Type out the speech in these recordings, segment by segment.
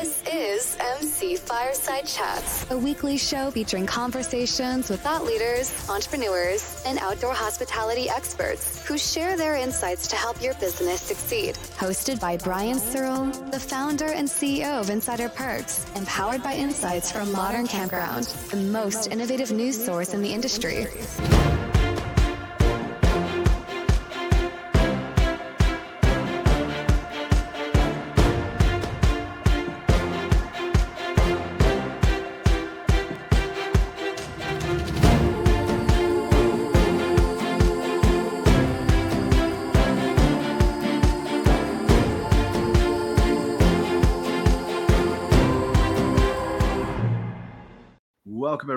This is MC Fireside Chats, a weekly show featuring conversations with thought leaders, entrepreneurs, and outdoor hospitality experts who share their insights to help your business succeed. Hosted by Brian Searl, the founder and CEO of Insider Perks, empowered by insights from Modern Campground, the most innovative news source in the industry.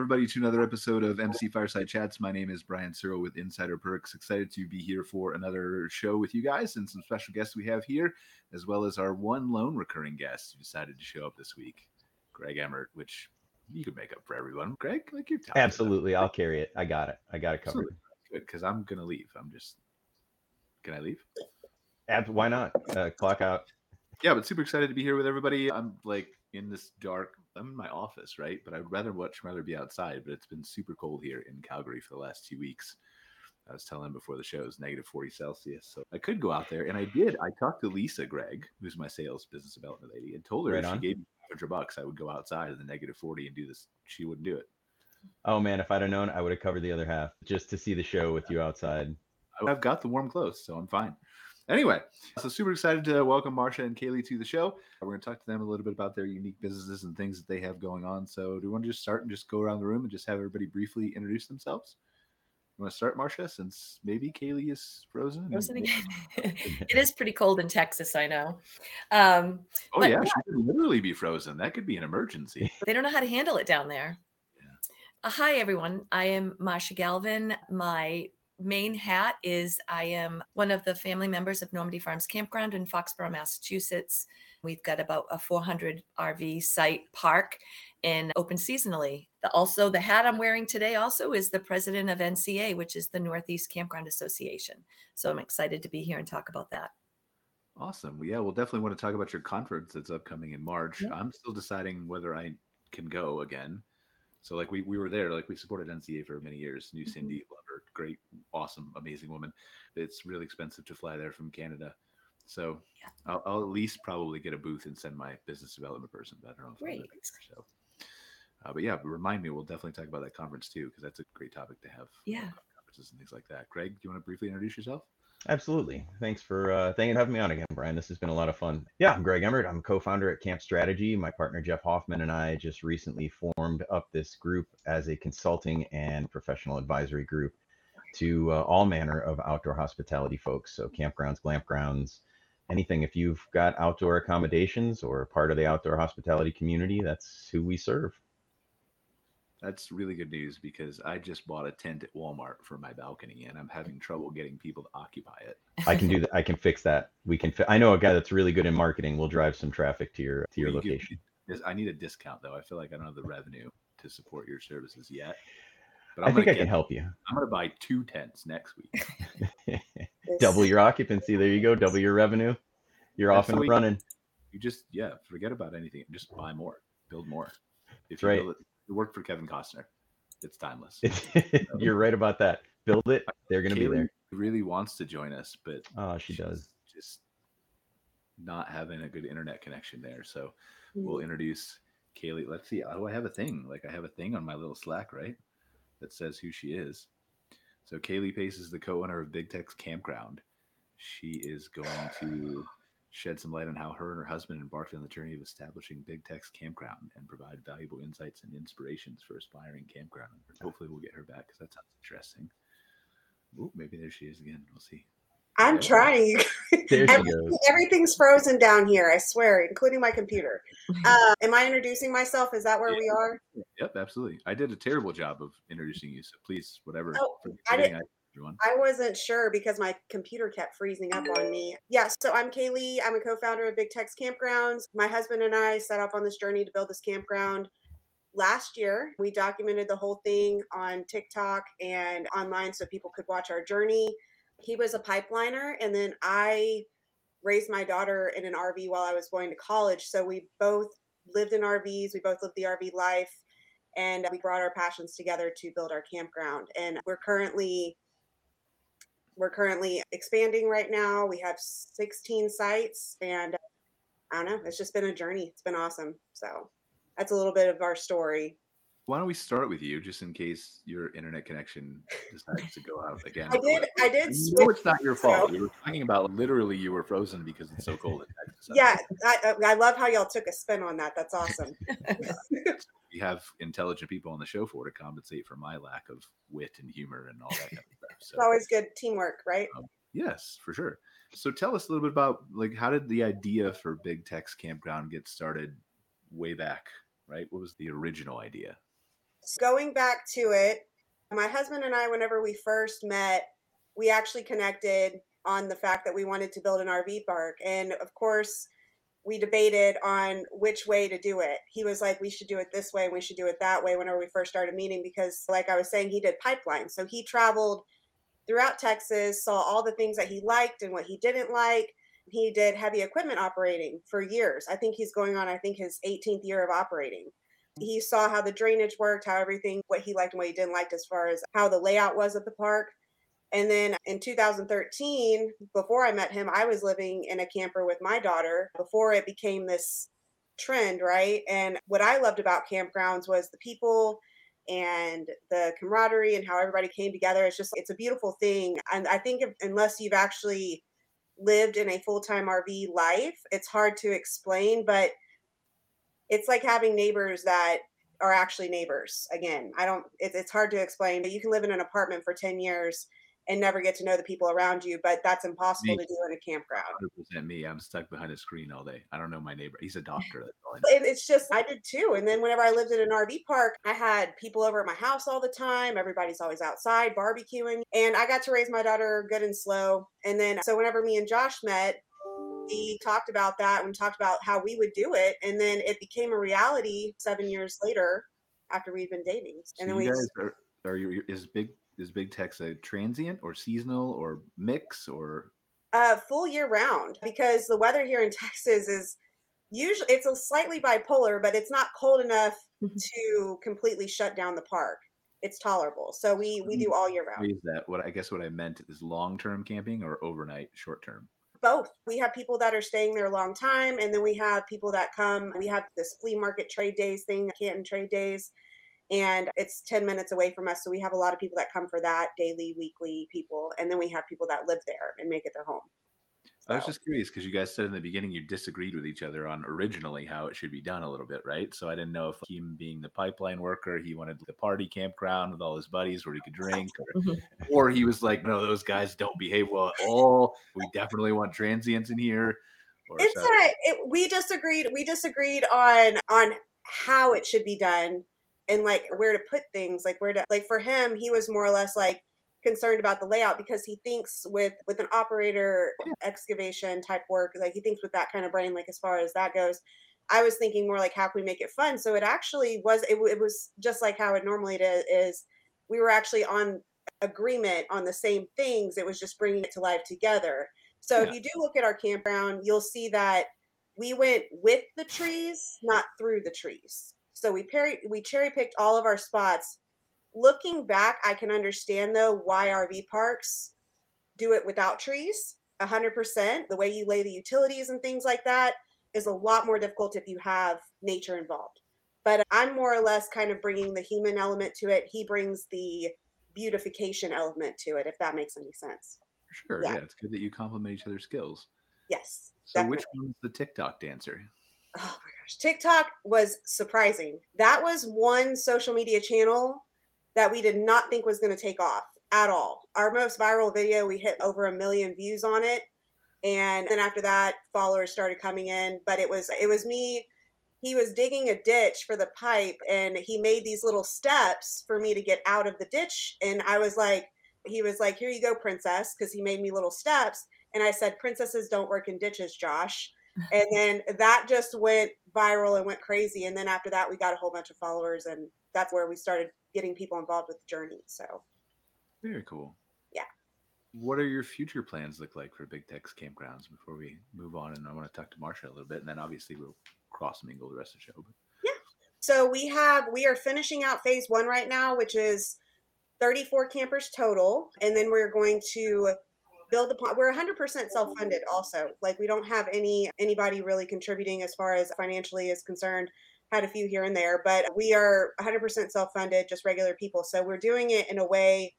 Everybody, to another episode of MC Fireside Chats. My name is Brian Searl with Insider Perks. Excited to be here for another show with you guys and some special guests we have here, as well as our one lone recurring guest who decided to show up this week, Greg Emmert, which you could make up for everyone. Greg, like you're. Absolutely. I'll carry it. I got it. I got it covered. Good, because I'm going to leave. I'm just, can I leave? Ab- why not? Uh, clock out. Yeah, but super excited to be here with everybody. I'm like in this dark. I'm in my office, right? But I'd rather much rather be outside. But it's been super cold here in Calgary for the last two weeks. I was telling him before the show is negative 40 Celsius. So I could go out there, and I did. I talked to Lisa Greg, who's my sales business development lady, and told her Right if she gave me 100 bucks, I would go outside in the negative 40 and do this. She wouldn't do it. Oh man, if I'd have known, I would have covered the other half just to see the show with you outside. I've got the warm clothes, so I'm fine. Anyway, so super excited to welcome Marcia and Kaylee to the show. We're going to talk to them a little bit about their unique businesses and things that they have going on. So, do you want to just start and just go around the room and just have everybody briefly introduce themselves? You want to start, Marcia, since maybe Kaylee is frozen? Frozen again. it is pretty cold in Texas, I know. Um, Oh yeah, yeah. she could literally be frozen. That could be an emergency. they don't know how to handle it down there. Yeah. Uh, hi, everyone. I am Marcia Galvin. My main hat is I am one of the family members of Normandy Farms Campground in Foxborough, Massachusetts. We've got about a 400 RV site park and open seasonally. The- Also, the hat I'm wearing today also is the president of NCA, which is the Northeast Campground Association. So I'm excited to be here and talk about that. Awesome. Well, yeah, we'll definitely want to talk about your conference that's upcoming in March. Yeah. I'm still deciding whether I can go again. So, like, we, we were there, like, we supported NCA for many years. Knew Mhm. Cindy, love her, great, awesome, amazing woman. It's really expensive to fly there from Canada. So, Yeah. I'll, I'll at least probably get a booth and send my business development person. But I don't know if I'm gonna Great. So, uh, but yeah, remind me, we'll definitely talk about that conference too, because that's a great topic to have. Yeah. Conferences and things like that. Greg, do you want to briefly introduce yourself? Absolutely. Thanks for uh, thank you for having me on again, Brian. This has been a lot of fun. Yeah, I'm Greg Emmert. I'm co-founder at Camp Strategy. My partner Jeff Hoffman and I just recently formed up this group as a consulting and professional advisory group to uh, all manner of outdoor hospitality folks. So campgrounds, glamp grounds, anything. If you've got outdoor accommodations or part of the outdoor hospitality community, that's who we serve. That's really good news because I just bought a tent at Walmart for my balcony and I'm having trouble getting people to occupy it. I can do that. I can fix that. We can. Fi- I know a guy that's really good in marketing. We'll drive some traffic to your to your you location. Yes, I need a discount though. I feel like I don't have the revenue to support your services yet. But I I'm think gonna I can help you. I'm gonna buy two tents next week. double your occupancy. There you go. Double your revenue. You're That's off and running. You just yeah, forget about anything. Just buy more, build more. If you right. build it, it worked for Kevin Costner. It's timeless. You're right about that. Build it. They're going to be Kaylee there. really wants to join us, but Oh, she she's does. Just not having a good internet connection there. So Mm. we'll introduce Kaylee. Let's see. Oh, I have a thing. Like I have a thing on my little Slack, right? That says who she is. So Kaylee Pace is the co-owner of Big Tex Campground. She is going to shed some light on how her and her husband embarked on the journey of establishing Big Tex Campground and provide valuable insights and inspirations for aspiring campground owners. Hopefully, we'll get her back because that sounds interesting. Ooh, maybe there she is again. We'll see. I'm Yeah. trying. There she Everything, goes. everything's frozen down here. I swear, including my computer. Uh, am I introducing myself? Is that where we are? Yep, absolutely. I did a terrible job of introducing you, so please, whatever. Oh, I didn't- I- everyone. I wasn't sure because my computer kept freezing up on me. Yeah, so I'm Kaylee. I'm a co-founder of Big Tex Campgrounds. My husband and I set off on this journey to build this campground last year. We documented the whole thing on TikTok and online so people could watch our journey. He was a pipeliner, and then I raised my daughter in an RV while I was going to college. So we both lived in RVs. We both lived the RV life, and we brought our passions together to build our campground. And we're currently we're currently expanding right now. We have 16 sites, and I don't know. It's just been a journey. It's been awesome. So that's a little bit of our story. Why don't we start with you, just in case your internet connection decides to go out again? I did. I did. You know it's not your fault. We were talking about literally you were frozen because it's so cold in Texas. Yeah, I, I love how y'all took a spin on that. That's awesome. have intelligent people on the show for to compensate for my lack of wit and humor and all that kind of stuff. So, it's always good teamwork, right? Um, yes, for sure. So tell us a little bit about like how did the idea for Big Tex Campground get started way back, right? What was the original idea? Going back to it, my husband and I, whenever we first met, we actually connected on the fact that we wanted to build an RV park. And of course, we debated on which way to do it. He was like, we should do it this way, and we should do it that way whenever we first started meeting, because, like I was saying, he did pipelines. So he traveled throughout Texas, saw all the things that he liked and what he didn't like. He did heavy equipment operating for years. I think he's going on, I think, his 18th year of operating. He saw how the drainage worked, how everything, what he liked and what he didn't like as far as how the layout was of the park. And then in 2013, before I met him, I was living in a camper with my daughter before it became this trend, right? And what I loved about campgrounds was the people and the camaraderie and how everybody came together. It's just, it's a beautiful thing. And I think if, unless you've actually lived in a full time RV life, it's hard to explain, but it's like having neighbors that are actually neighbors. Again, I don't, it, it's hard to explain, but you can live in an apartment for 10 years and never get to know the people around you. But that's impossible me. to do in a campground. 100% me. I'm stuck behind a screen all day. I don't know my neighbor. He's a doctor. it's just, I did too. And then whenever I lived in an RV park, I had people over at my house all the time. Everybody's always outside barbecuing. And I got to raise my daughter good and slow. And then, so whenever me and Josh met, we talked about that and talked about how we would do it. And then it became a reality seven years later after we'd been dating. And so then we guys are, are you, is big is Big Tex a transient or seasonal or mix or uh, full year round because the weather here in Texas is usually it's a slightly bipolar, but it's not cold enough mm-hmm. to completely shut down the park. It's tolerable, so we we do all year round. Is that what I guess what I meant is long term camping or overnight short term? Both. We have people that are staying there a long time, and then we have people that come. We have this flea market trade days thing, Canton trade days and it's 10 minutes away from us so we have a lot of people that come for that daily weekly people and then we have people that live there and make it their home so. i was just curious because you guys said in the beginning you disagreed with each other on originally how it should be done a little bit right so i didn't know if him being the pipeline worker he wanted the party campground with all his buddies where he could drink or, mm-hmm. or he was like no those guys don't behave well at all we definitely want transients in here it's a, it, we disagreed we disagreed on on how it should be done and like where to put things like where to like for him he was more or less like concerned about the layout because he thinks with with an operator excavation type work like he thinks with that kind of brain like as far as that goes. I was thinking more like how can we make it fun? So it actually was it, it was just like how it normally is. We were actually on agreement on the same things it was just bringing it to life together. So yeah. if you do look at our campground you'll see that we went with the trees not through the trees so we cherry we cherry picked all of our spots. Looking back, I can understand though why RV parks do it without trees. 100%. The way you lay the utilities and things like that is a lot more difficult if you have nature involved. But I'm more or less kind of bringing the human element to it. He brings the beautification element to it, if that makes any sense. Sure. Yeah, yeah it's good that you complement each other's skills. Yes. So, definitely. which one's the TikTok dancer? Oh my gosh, TikTok was surprising. That was one social media channel that we did not think was going to take off at all. Our most viral video, we hit over a million views on it. And then after that, followers started coming in. But it was it was me. He was digging a ditch for the pipe and he made these little steps for me to get out of the ditch. And I was like, he was like, Here you go, princess, because he made me little steps. And I said, Princesses don't work in ditches, Josh and then that just went viral and went crazy and then after that we got a whole bunch of followers and that's where we started getting people involved with the journey so very cool yeah what are your future plans look like for Big Tex campgrounds before we move on? And I want to talk to Marcia a little bit, and then obviously we'll cross mingle the rest of the show. But Yeah. So we have we are finishing out phase one right now, which is 34 campers total, and then we're going to build upon we're 100% self-funded also like we don't have any anybody really contributing as far as financially is concerned. Had a few here and there but we are 100% self-funded just regular people so we're doing it in a way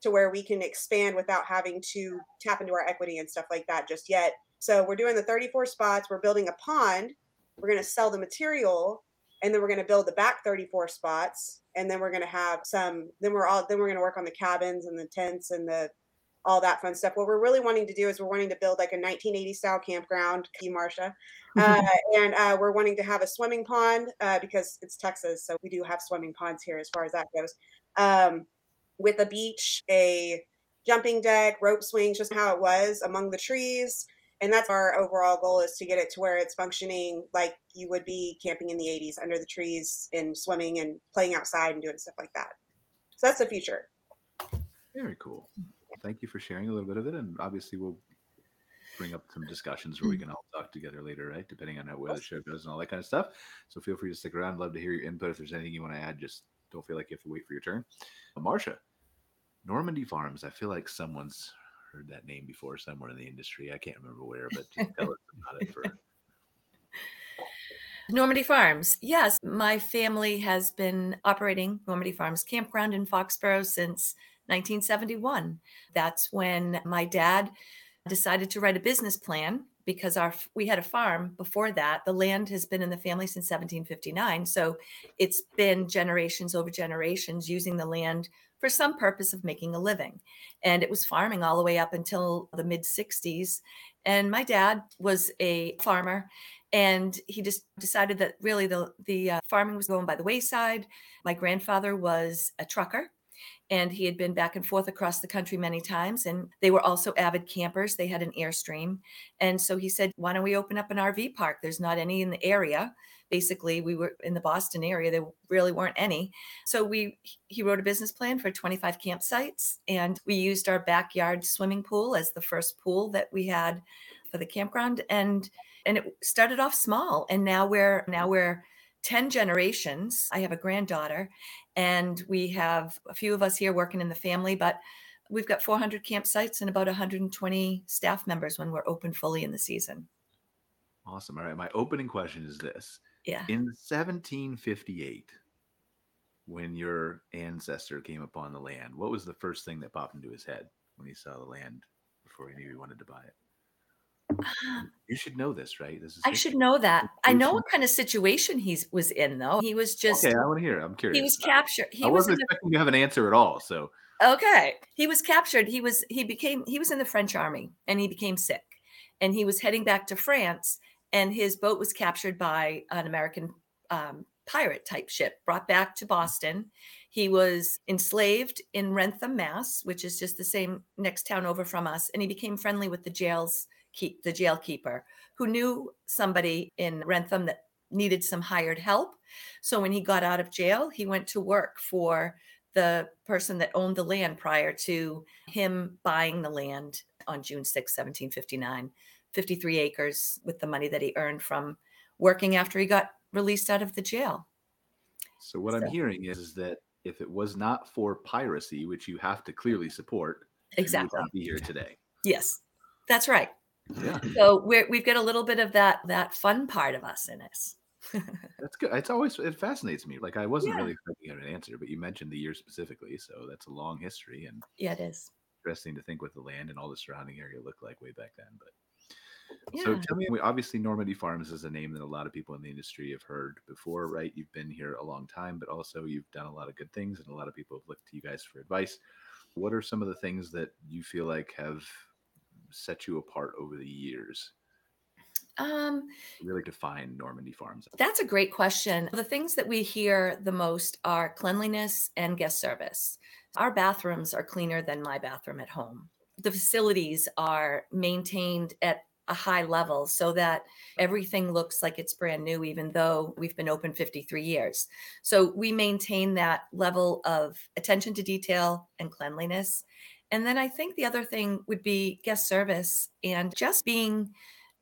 to where we can expand without having to tap into our equity and stuff like that just yet. So we're doing the 34 spots we're building a pond we're going to sell the material and then we're going to build the back 34 spots and then we're going to have some then we're all then we're going to work on the cabins and the tents and the all that fun stuff. What we're really wanting to do is we're wanting to build like a 1980 style campground, you Marcia, uh, and uh, we're wanting to have a swimming pond uh, because it's Texas, so we do have swimming ponds here as far as that goes. Um, with a beach, a jumping deck, rope swings, just how it was among the trees. And that's our overall goal is to get it to where it's functioning like you would be camping in the 80s under the trees and swimming and playing outside and doing stuff like that. So that's the future. very cool. Thank you for sharing a little bit of it, and obviously we'll bring up some discussions where we mm. can all talk together later, right? Depending on how where the show goes and all that kind of stuff. So feel free to stick around. Love to hear your input. If there's anything you want to add, just don't feel like you have to wait for your turn. Marcia, Normandy Farms. I feel like someone's heard that name before somewhere in the industry. I can't remember where, but tell us about it for. Normandy Farms. Yes, my family has been operating Normandy Farms Campground in Foxborough since 1971. That's when my dad decided to write a business plan because our we had a farm before that. The land has been in the family since 1759, so it's been generations over generations using the land for some purpose of making a living. And it was farming all the way up until the mid 60s. And my dad was a farmer and he just decided that really the the uh, farming was going by the wayside. My grandfather was a trucker and he had been back and forth across the country many times and they were also avid campers. They had an airstream. And so he said why don't we open up an rv park? There's not any in the area. Basically we were in the boston area. There really weren't any. So we he wrote a business plan for 25 campsites and we used our backyard swimming pool as the first pool that we had for the campground. And and it started off small and now we're now we're 10 generations i have a granddaughter and we have a few of us here working in the family but we've got 400 campsites and about 120 staff members when we're open fully in the season Awesome. All right. My opening question is this yeah In 1758, when your ancestor came upon the land, what was the first thing that popped into his head when he saw the land before he knew he wanted to buy it? You should know this, right? This is i should know that i know what kind of situation he was in though he was just Okay, I want to hear. it. I'm curious. he was captured he I was wasn't the expecting to have an answer at all. So Okay. He was captured. He was he became he was in the French army and he became sick. And he was heading back to France and his boat was captured by an American um, pirate type ship brought back to Boston. He was enslaved in Wrentham, Mass, which is just the same next town over from us, and he became friendly with the jail's keep the jail keeper who knew somebody in Wrentham that needed some hired help. So when he got out of jail, he went to work for the person that owned the land prior to him buying the land on June 6, 1759, 53 acres with the money that he earned from working after he got released out of the jail. so what I'm hearing is, is that if it was not for piracy, which you have to clearly support, Exactly. not be here today. Yes, that's right. Yeah. So we're, we've got a little bit of that that fun part of us in us. That's good. It's always it fascinates me. Like I wasn't Yeah. really expecting an answer, but you mentioned the year specifically, so that's a long history and Yeah, it is. interesting to think what the land and all the surrounding area looked like way back then. But Yeah. so tell me, we- obviously Normandy Farms is a name that a lot of people in the industry have heard before, right? You've been here a long time, but also you've done a lot of good things, and a lot of people have looked to you guys for advice. What are some of the things that you feel like have set you apart over the years? Um, Really define Normandy Farms. That's a great question. The things that we hear the most are cleanliness and guest service. Our bathrooms are cleaner than my bathroom at home. The facilities are maintained at a high level so that everything looks like it's brand new, even though we've been open 53 years. So we maintain that level of attention to detail and cleanliness. And then I think the other thing would be guest service and just being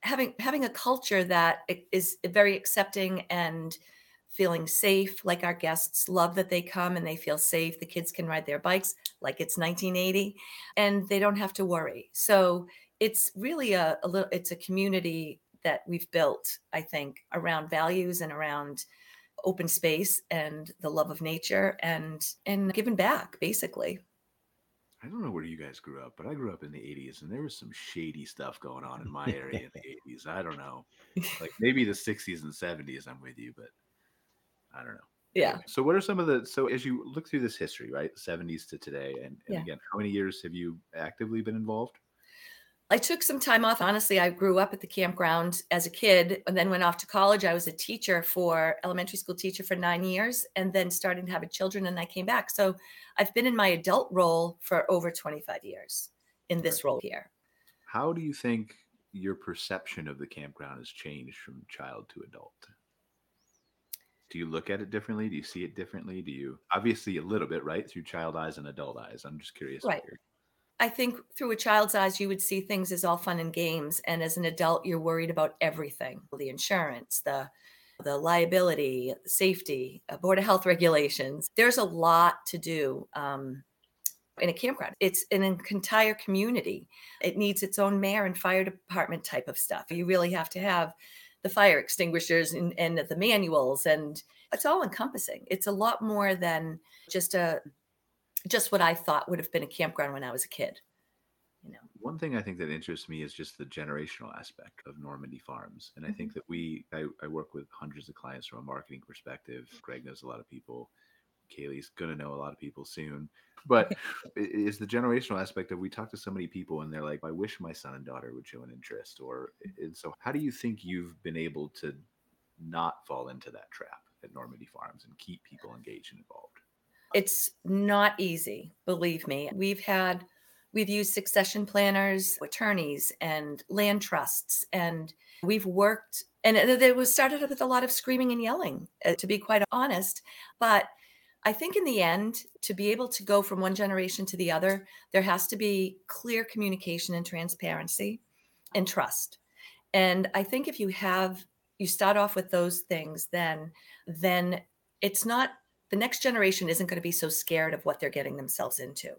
having having a culture that is very accepting and feeling safe like our guests love that they come and they feel safe the kids can ride their bikes like it's 1980 and they don't have to worry. So it's really a, a little it's a community that we've built i think around values and around open space and the love of nature and and giving back basically I don't know where you guys grew up, but I grew up in the 80s and there was some shady stuff going on in my area in the 80s. I don't know. Like maybe the 60s and 70s, I'm with you, but I don't know. Yeah. So, what are some of the, so as you look through this history, right, 70s to today, and, and Yeah. again, how many years have you actively been involved? I took some time off. Honestly, I grew up at the campground as a kid and then went off to college. I was a teacher for elementary school teacher for nine years and then started having children and I came back. So I've been in my adult role for over 25 years in this role here. How do you think your perception of the campground has changed from child to adult? Do you look at it differently? Do you see it differently? Do you obviously a little bit, right? Through child eyes and adult eyes. I'm just curious. Right. I think through a child's eyes, you would see things as all fun and games. And as an adult, you're worried about everything the insurance, the the liability, safety, uh, board of health regulations. There's a lot to do um, in a campground. It's an entire community. It needs its own mayor and fire department type of stuff. You really have to have the fire extinguishers and, and the manuals, and it's all encompassing. It's a lot more than just a just what I thought would have been a campground when I was a kid. One thing I think that interests me is just the generational aspect of Normandy Farms. And I mm-hmm. think that we, I, I work with hundreds of clients from a marketing perspective. Greg knows a lot of people. Kaylee's going to know a lot of people soon. But i- is the generational aspect of we talk to so many people and they're like, I wish my son and daughter would show an interest. Or, and so how do you think you've been able to not fall into that trap at Normandy Farms and keep people engaged and involved? it's not easy, believe me. We've had we've used succession planners, attorneys, and land trusts, and we've worked. And it was started with a lot of screaming and yelling, uh, to be quite honest. But I think in the end, to be able to go from one generation to the other, there has to be clear communication and transparency and trust. And I think if you have you start off with those things, then then it's not the next generation isn't going to be so scared of what they're getting themselves into.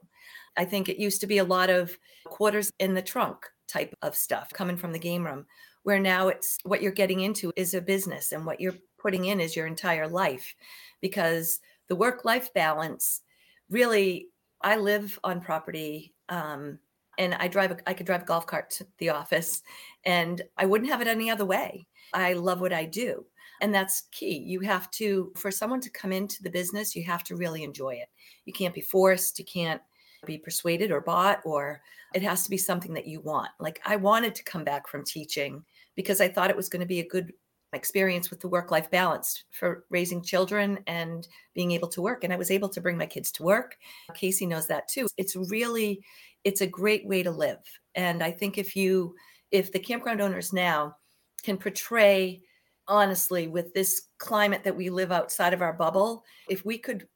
I think it used to be a lot of quarters in the trunk type of stuff coming from the game room, where now it's what you're getting into is a business and what you're putting in is your entire life because the work life balance really, I live on property. Um, and I drive, a, I could drive a golf cart to the office and I wouldn't have it any other way. I love what I do. And that's key. You have to, for someone to come into the business, you have to really enjoy it. You can't be forced, you can't be persuaded or bought, or it has to be something that you want. Like I wanted to come back from teaching because I thought it was going to be a good experience with the work life balance for raising children and being able to work. And I was able to bring my kids to work. Casey knows that too. It's really, it's a great way to live. And I think if you, if the campground owners now can portray honestly with this climate that we live outside of our bubble if we could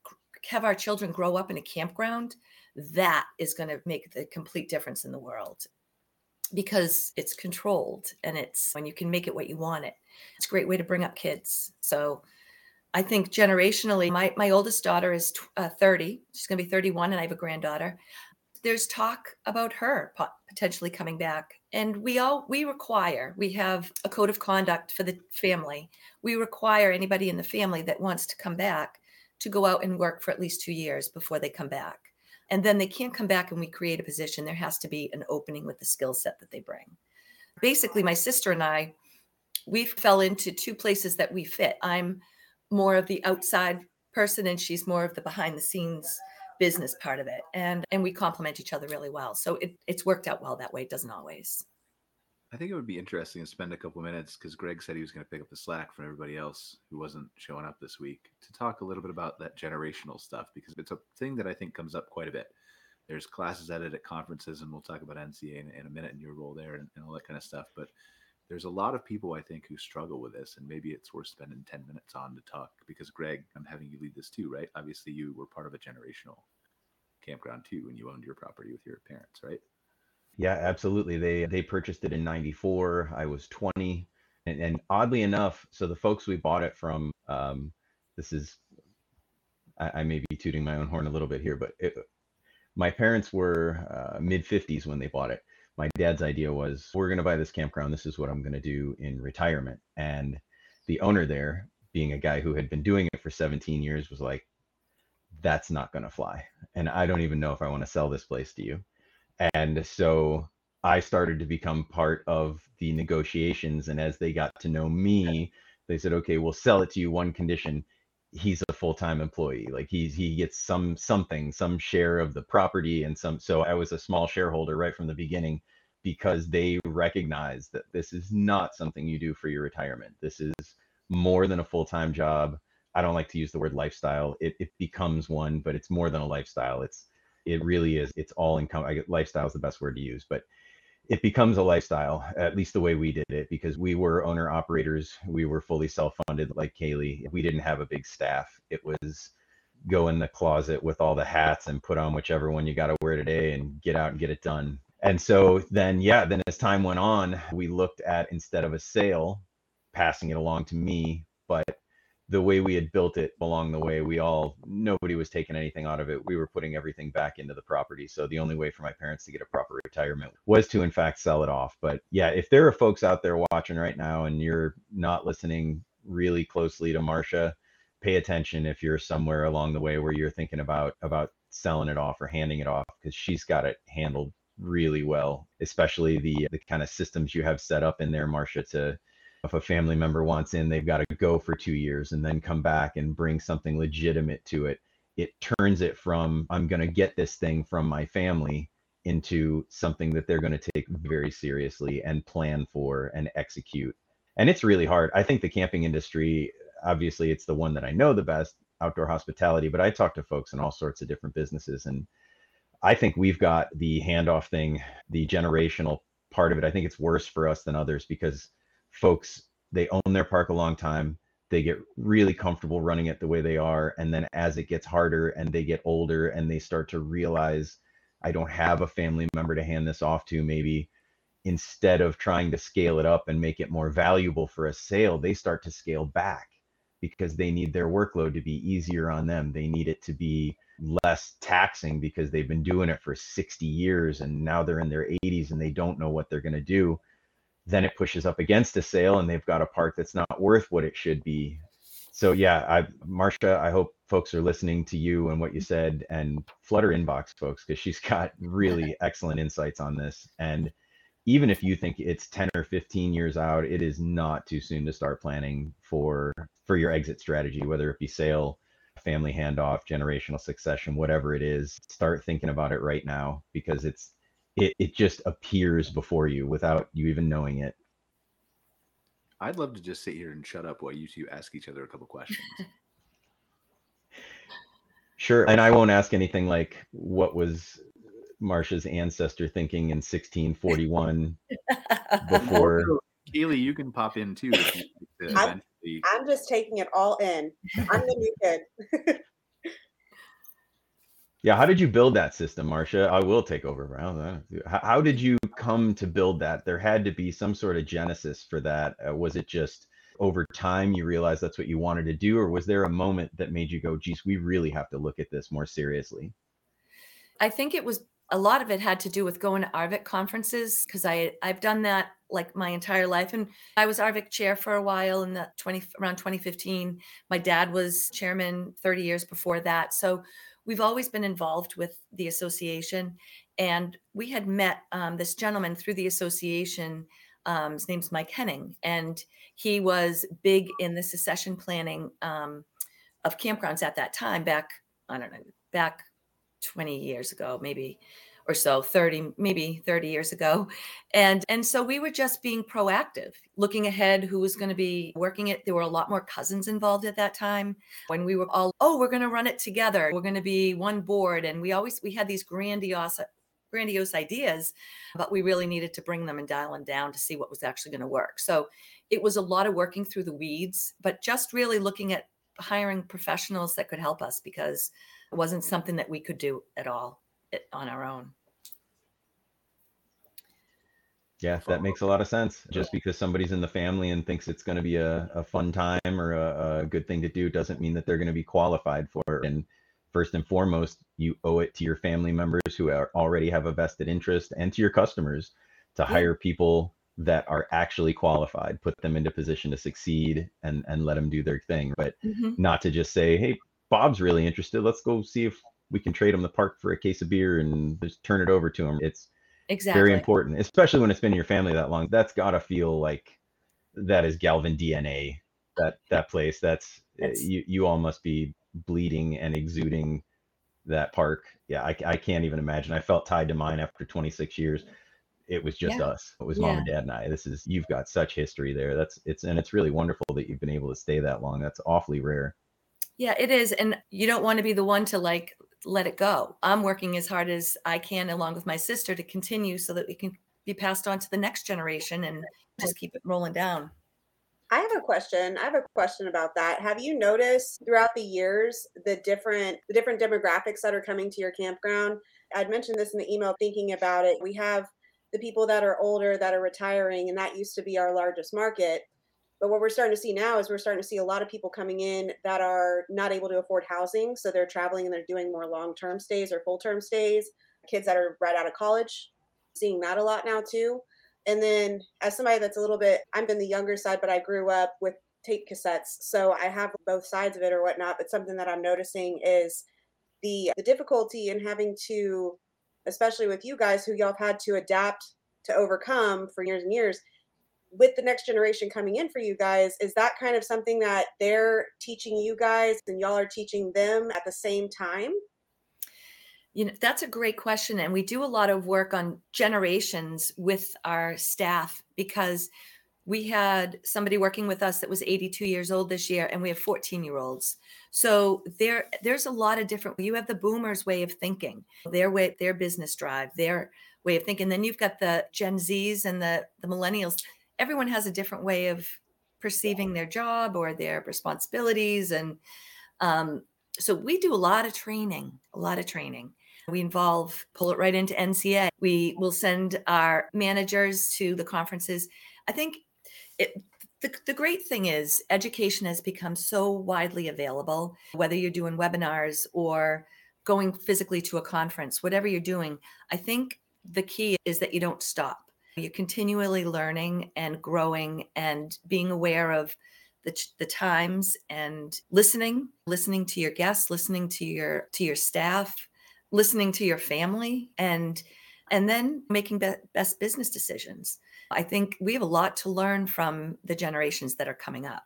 have our children grow up in a campground that is going to make the complete difference in the world. Because it's controlled and it's when you can make it what you want it. It's a great way to bring up kids. So i think generationally my, my oldest daughter is tw- uh, 30 she's going to be 31 and i have a granddaughter there's talk about her potentially coming back. And we all we require we have a code of conduct for the family. We require anybody in the family that wants to come back to go out and work for at least two years before they come back. And then they can't come back and we create a position. There has to be an opening with the skill set that they bring. Basically my sister and i we fell into two places that we fit. I'm more of the outside person and she's more of the behind the scenes business part of it and and we complement each other really well so it, it's worked out well that way it doesn't always I think it would be interesting to spend a couple minutes because Greg said he was going to pick up the slack from everybody else who wasn't showing up this week to talk a little bit about that generational stuff because it's a thing that I think comes up quite a bit. There's classes at it at conferences, and we'll talk about NCA in, in a minute and your role there and, and all that kind of stuff. But there's a lot of people I think who struggle with this, and maybe it's worth spending 10 minutes on to talk because Greg, I'm having you lead this too, right? Obviously, you were part of a generational campground too when you owned your property with your parents, right? Yeah, absolutely. They they purchased it in '94. I was 20, and, and oddly enough, so the folks we bought it from, um, this is, I, I, may be tooting my own horn a little bit here, but it, my parents were uh, mid 50s when they bought it. My dad's idea was, we're going to buy this campground. This is what I'm going to do in retirement. And the owner there, being a guy who had been doing it for 17 years, was like, that's not going to fly. And I don't even know if I want to sell this place to you. And so I started to become part of the negotiations. And as they got to know me, they said, okay, we'll sell it to you one condition. He's a full-time employee. Like he's he gets some something, some share of the property and some so I was a small shareholder right from the beginning because they recognize that this is not something you do for your retirement. This is more than a full-time job. I don't like to use the word lifestyle. It, it becomes one, but it's more than a lifestyle. It's it really is. It's all income. Lifestyle is the best word to use, but it becomes a lifestyle, at least the way we did it, because we were owner operators. We were fully self funded, like Kaylee. We didn't have a big staff. It was go in the closet with all the hats and put on whichever one you got to wear today and get out and get it done. And so then, yeah, then as time went on, we looked at instead of a sale, passing it along to me, but the way we had built it along the way, we all nobody was taking anything out of it. We were putting everything back into the property. So the only way for my parents to get a proper retirement was to in fact sell it off. But yeah, if there are folks out there watching right now and you're not listening really closely to Marcia, pay attention if you're somewhere along the way where you're thinking about about selling it off or handing it off because she's got it handled really well, especially the the kind of systems you have set up in there, Marcia, to if a family member wants in, they've got to go for two years and then come back and bring something legitimate to it. It turns it from, I'm going to get this thing from my family into something that they're going to take very seriously and plan for and execute. And it's really hard. I think the camping industry, obviously, it's the one that I know the best outdoor hospitality, but I talk to folks in all sorts of different businesses. And I think we've got the handoff thing, the generational part of it. I think it's worse for us than others because folks they own their park a long time. They get really comfortable running it the way they are. And then as it gets harder and they get older and they start to realize i don't have a family member to hand this off to maybe instead of trying to scale it up and make it more valuable for a sale they start to scale back because they need their workload to be easier on them. They need it to be less taxing because they've been doing it for 60 years and now they're in their 80s and they don't know what they're going to do then it pushes up against a sale and they've got a park that's not worth what it should be. So yeah, I Marcia, I hope folks are listening to you and what you said and flutter inbox folks because she's got really excellent insights on this. And even if you think it's 10 or 15 years out, it is not too soon to start planning for for your exit strategy, whether it be sale, family handoff, generational succession, whatever it is. Start thinking about it right now because it's it, it just appears before you without you even knowing it. I'd love to just sit here and shut up while you two ask each other a couple questions. sure. And I won't ask anything like what was Marcia's ancestor thinking in 1641 before. Keely, you can pop in too. I'm, I'm just taking it all in. I'm the new kid. Yeah, how did you build that system, Marcia? I will take over. How did you come to build that? There had to be some sort of genesis for that. Uh, was it just over time you realized that's what you wanted to do, or was there a moment that made you go, "Geez, we really have to look at this more seriously"? I think it was a lot of it had to do with going to ARVC conferences because I I've done that like my entire life, and I was ARVC chair for a while in the twenty around 2015. My dad was chairman 30 years before that, so we've always been involved with the association. And we had met um, this gentleman through the association. Um, his name's Mike Henning, and he was big in the succession planning um, of campgrounds at that time, back, I don't know, back 20 years ago, maybe or so 30 maybe 30 years ago. And and so we were just being proactive looking ahead who was going to be working it. There were a lot more cousins involved at that time. When we were all oh we're going to run it together. We're going to be one board. And we always we had these grandiose grandiose ideas but we really needed to bring them and dial them down to see what was actually going to work. So it was a lot of working through the weeds but just really looking at hiring professionals that could help us because It wasn't something that we could do at all eh, on our own. Yeah, that makes a lot of sense. Just because somebody's in the family and thinks it's going to be a, a fun time or a, a good thing to do doesn't mean that they're going to be qualified for it. And first and foremost, you owe it to your family members who are, already have a vested interest and to your customers to hire people that are actually qualified, put them into position to succeed and, and let them do their thing. But Mhm. not to just say, hey, Bob's really interested. Let's go see if we can trade him the park for a case of beer and just turn it over to him. It's Exactly. very important, especially when it's been in your family that long. That's got to feel like that is Galvin DNA. That that place. That's, uh, That's- you. You all must be bleeding and exuding that park. Yeah, I, I can't even imagine. I felt tied to mine after 26 years. It was just Yeah. us. It was mom and dad and I. This is you've got such history there. That's it's and it's really wonderful that you've been able to stay that long. That's awfully rare. Yeah, it is. And you don't want to be the one to like let it go. I'm working as hard as I can along with my sister to continue so that we can be passed on to the next generation and just keep it rolling down. I have a question. I have a question about that. Have you noticed throughout the years the different the different demographics that are coming to your campground? I'd mentioned this in the email thinking about it. We have the people that are older that are retiring and that used to be our largest market. But what we're starting to see now is we're starting to see a lot of people coming in that are not able to afford housing, so they're traveling and they're doing more long-term stays or full-term stays. Kids that are right out of college, seeing that a lot now too. And then as somebody that's a little bit, I'm in the younger side, but I grew up with tape cassettes. So I have both sides of it or whatnot. But something that I'm noticing is the the difficulty in having to, especially with you guys who y'all have had to adapt to overcome for years and years, with the next generation coming in for you guys, is that kind of something that they're teaching you guys and y'all are teaching them at the same time? You know, that's a great question. And we do a lot of work on generations with our staff because we had somebody working with us that was 82 years old this year, and we have 14 year olds. So there, there's a lot of different. You have the boomers' way of thinking, their way, their business drive, their way of thinking. Then you've got the Gen Zs and the the millennials. Everyone has a different way of perceiving their job or their responsibilities, and um, so we do a lot of training, a lot of training. We involve, pull it right into NCA. We will send our managers to the conferences. I think it, the, the great thing is education has become so widely available, whether you're doing webinars or going physically to a conference, whatever you're doing. I think the key is that you don't stop. You're continually learning and growing and being aware of the, the times and listening, listening to your guests, listening to your to your staff, listening to your family and and then making be- best business decisions. I think we have a lot to learn from the generations that are coming up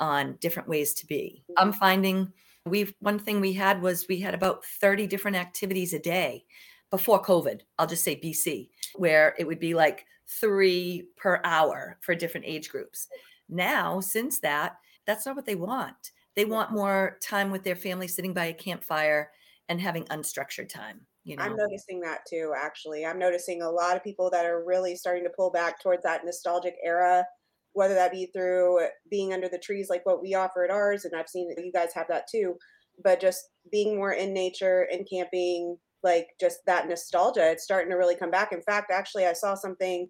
on different ways to be. I'm finding we've one thing we had was we had about 30 different activities a day before COVID. I'll just say BC, where it would be like three per hour for different age groups. Now, since that, that's not what they want. They want more time with their family sitting by a campfire and having unstructured time. You know, I'm noticing that too, actually. I'm noticing a lot of people that are really starting to pull back towards that nostalgic era, whether that be through being under the trees like what we offer at ours, and I've seen that you guys have that too, but just being more in nature and camping, like just that nostalgia, it's starting to really come back. In fact, actually, I saw something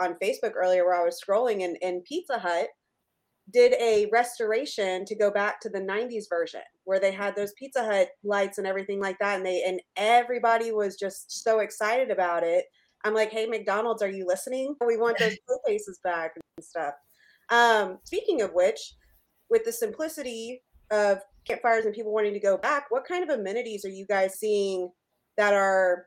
on Facebook earlier where I was scrolling and, and Pizza Hut did a restoration to go back to the 90s version where they had those pizza hut lights and everything like that and they and everybody was just so excited about it. I'm like hey mcdonald's are you listening? We want those faces back and stuff. Um speaking of which with the simplicity of campfires and people wanting to go back what kind of amenities are you guys seeing that are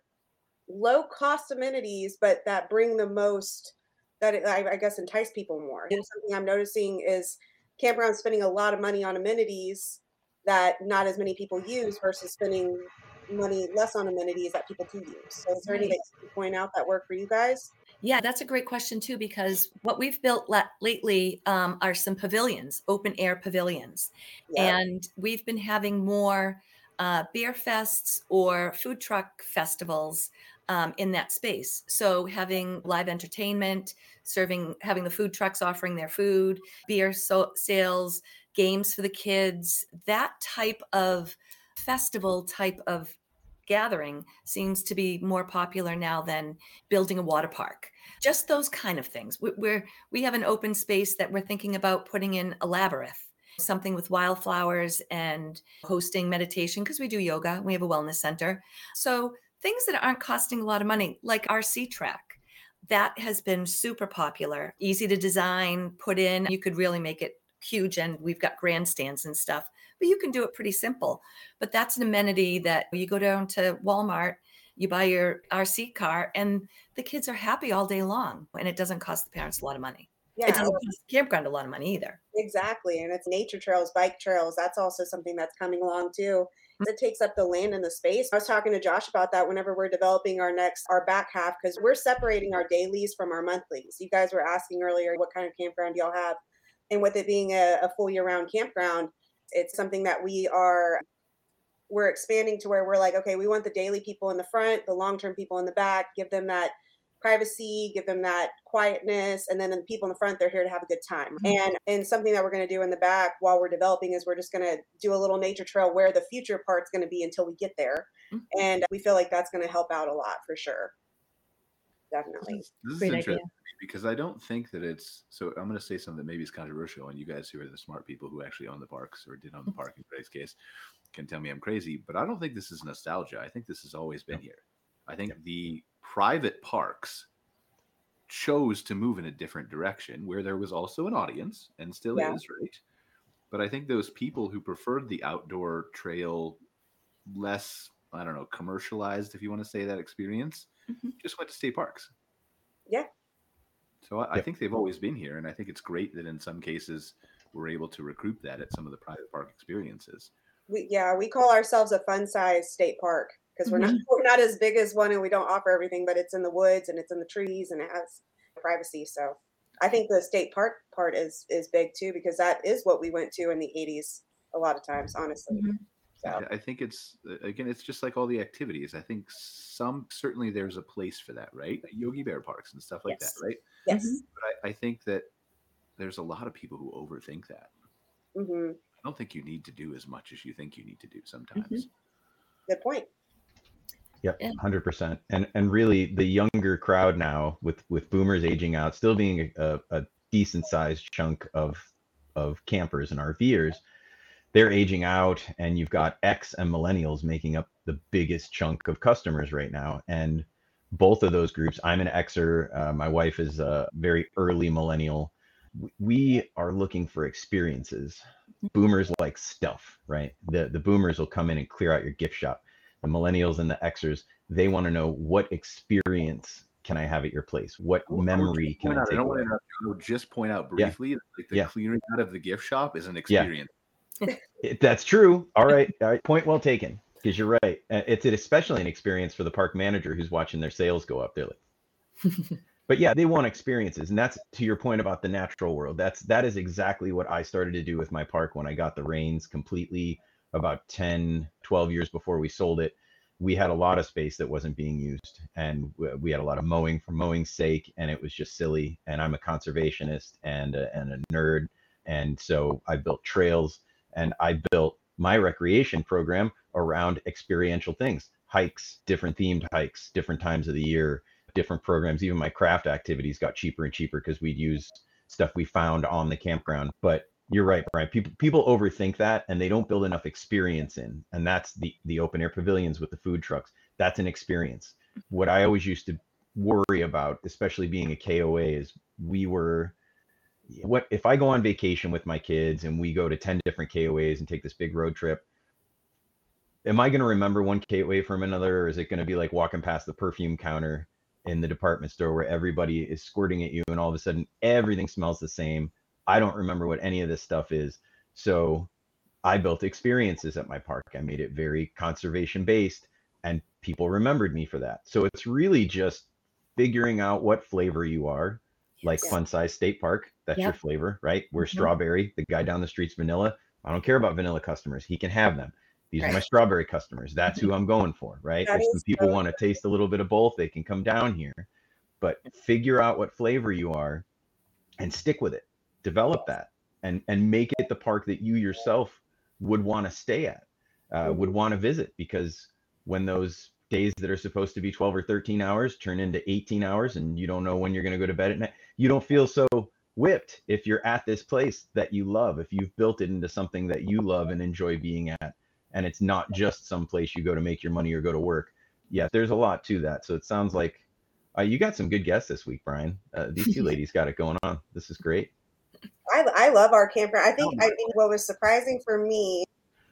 low cost amenities but that bring the most that I, I guess entice people more. And something I'm noticing is campgrounds spending a lot of money on amenities that not as many people use versus spending money less on amenities that people do use. So is there any that you can point out that work for you guys? Yeah, that's a great question too, because what we've built la- lately um, are some pavilions, open air pavilions. Yeah. And we've been having more uh, beer fests or food truck festivals um, in that space. So having live entertainment, serving, having the food trucks offering their food, beer so- sales, games for the kids, that type of festival type of gathering seems to be more popular now than building a water park. Just those kind of things. We're, we have an open space that we're thinking about putting in a labyrinth, something with wildflowers and hosting meditation because we do yoga. We have a wellness center. So things that aren't costing a lot of money, like RC track. That has been super popular, easy to design, put in. You could really make it huge, and we've got grandstands and stuff but you can do it pretty simple. But that's an amenity that you go down to Walmart, you buy your RC car, and the kids are happy all day long, and it doesn't cost the parents a lot of money. Yeah. It doesn't cost the campground a lot of money either. Exactly. And it's nature trails, bike trails. That's also something that's coming along too. Mm. It takes up the land and the space. I was talking to Josh about that whenever we're developing our next, our back half, because we're separating our dailies from our monthlies. You guys were asking earlier, what kind of campground y'all have? And with it being a, a full year round campground, it's something that we are we're expanding to where we're like, okay, we want the daily people in the front, the long-term people in the back, give them that privacy, give them that quietness, and then the people in the front, they're here to have a good time. Mm-hmm. And and something that we're going to do in the back while we're developing is we're just going to do a little nature trail where the future part's going to be until we get there, mm-hmm. and we feel like that's going to help out a lot for sure. Definitely, this is, this is interesting. Idea because I don't think that it's so. I'm going to say something that maybe is controversial, and you guys who are the smart people who actually own the parks or did own the park in Greg's case can tell me I'm crazy, but I don't think this is nostalgia. I think this has always been here. I think the private parks chose to move in a different direction where there was also an audience and still yeah. is, right? But I think those people who preferred the outdoor trail, less, I don't know, commercialized, if you want to say that experience, mm-hmm. just went to state parks. Yeah. So I, yep. I, think they've always been here, and I think it's great that in some cases we're able to recruit that at some of the private park experiences. We, yeah, we call ourselves a fun size state park because we're mm-hmm. not we're not as big as one, and we don't offer everything, but it's in the woods and it's in the trees and it has privacy. So I think the state park part is is big too because that is what we went to in the '80s a lot of times, honestly. Mm-hmm. So. I think it's again, it's just like all the activities. I think some certainly there's a place for that, right? Yogi Bear parks and stuff like yes. that, right? Yes. Mm-hmm. But I, I, think that there's a lot of people who overthink that. Mm-hmm. I don't think you need to do as much as you think you need to do sometimes. Mm-hmm. Good point. Yep, hundred percent. And and really, the younger crowd now, with with boomers aging out, still being a, a decent sized chunk of of campers and RVers they're aging out and you've got X and millennials making up the biggest chunk of customers right now. And both of those groups, I'm an Xer, uh, my wife is a very early millennial. We are looking for experiences. Boomers like stuff, right? The the boomers will come in and clear out your gift shop. The millennials and the Xers, they want to know what experience can I have at your place? What well, memory can I take? I don't want to just point out briefly, yeah. like the yeah. clearing out of the gift shop is an experience. Yeah. That's true. All right. All right. Point well taken. Because you're right. It's especially an experience for the park manager who's watching their sales go up. They're like, but yeah, they want experiences, and that's to your point about the natural world. That's that is exactly what I started to do with my park when I got the reins completely about 10, 12 years before we sold it. We had a lot of space that wasn't being used, and we had a lot of mowing for mowing's sake, and it was just silly. And I'm a conservationist and a, and a nerd, and so I built trails and I built my recreation program around experiential things, hikes, different themed hikes, different times of the year, different programs. Even my craft activities got cheaper and cheaper because we'd use stuff we found on the campground. But you're right, Brian. People people overthink that and they don't build enough experience in. And that's the the open air pavilions with the food trucks. That's an experience. What I always used to worry about, especially being a KOA, is we were what if I go on vacation with my kids and we go to 10 different KOAs and take this big road trip? Am I going to remember one KOA from another, or is it going to be like walking past the perfume counter in the department store where everybody is squirting at you and all of a sudden everything smells the same? I don't remember what any of this stuff is. So I built experiences at my park. I made it very conservation based, and people remembered me for that. So it's really just figuring out what flavor you are like Fun Size State Park. That's your flavor, right? We're mm-hmm. strawberry. The guy down the street's vanilla. I don't care about vanilla customers. He can have them. These right. are my strawberry customers. That's who I'm going for, right? That if some people want to taste a little bit of both, they can come down here. But figure out what flavor you are and stick with it. Develop that and and make it the park that you yourself would want to stay at. uh, would want to visit because when those days that are supposed to be 12 or 13 hours turn into 18 hours and you don't know when you're going to go to bed at night you don't feel so whipped if you're at this place that you love if you've built it into something that you love and enjoy being at and it's not just some place you go to make your money or go to work. Yeah there's a lot to that. So it sounds like uh, you got some good guests this week brian. Uh, these two ladies got it going on. This is great I, I love our campground. I think oh I think what was surprising for me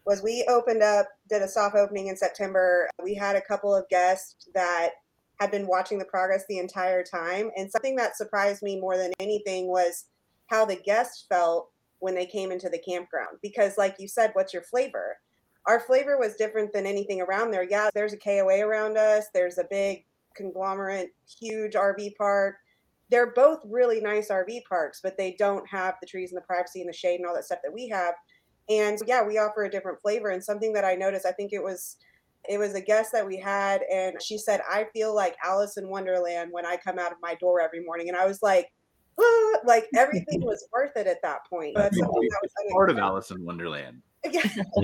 was we opened up, did a soft opening in September. We had a couple of guests that had been watching the progress the entire time. And something that surprised me more than anything was how the guests felt when they came into the campground. Because, like you said, what's your flavor? Our flavor was different than anything around there. Yeah, there's a KOA around us, there's a big conglomerate, huge RV park. They're both really nice RV parks, but they don't have the trees and the privacy and the shade and all that stuff that we have. And yeah, we offer a different flavor. And something that I noticed, I think it was it was a guest that we had and she said i feel like alice in wonderland when i come out of my door every morning and i was like ah, like everything was worth it at that point was part of alice in wonderland yeah.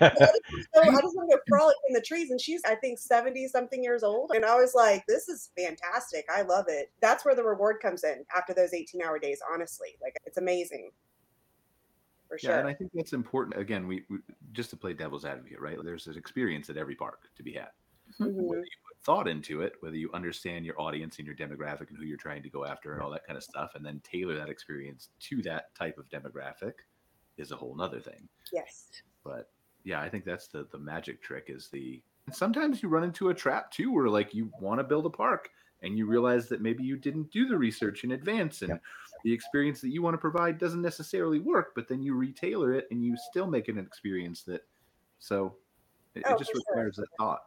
yeah so I just want to go frolic in the trees. And she's, I think, 70 something years old. And I was like, this is fantastic. I love it. That's where the reward comes in after those 18 hour days, honestly. Like, it's amazing. For sure. Yeah, and I think that's important. Again, we, we just to play devil's advocate, right? There's an experience at every park to be had. Mhm. Whether you put thought into it, whether you understand your audience and your demographic and who you're trying to go after and all that kind of stuff, and then tailor that experience to that type of demographic is a whole nother thing. Yes. But yeah, I think that's the the magic trick is the and sometimes you run into a trap too where like you want to build a park and you realize that maybe you didn't do the research in advance and Yep. the experience that you want to provide doesn't necessarily work, but then you retailer it and you still make it an experience that so it, Oh, it just for sure. requires that thought.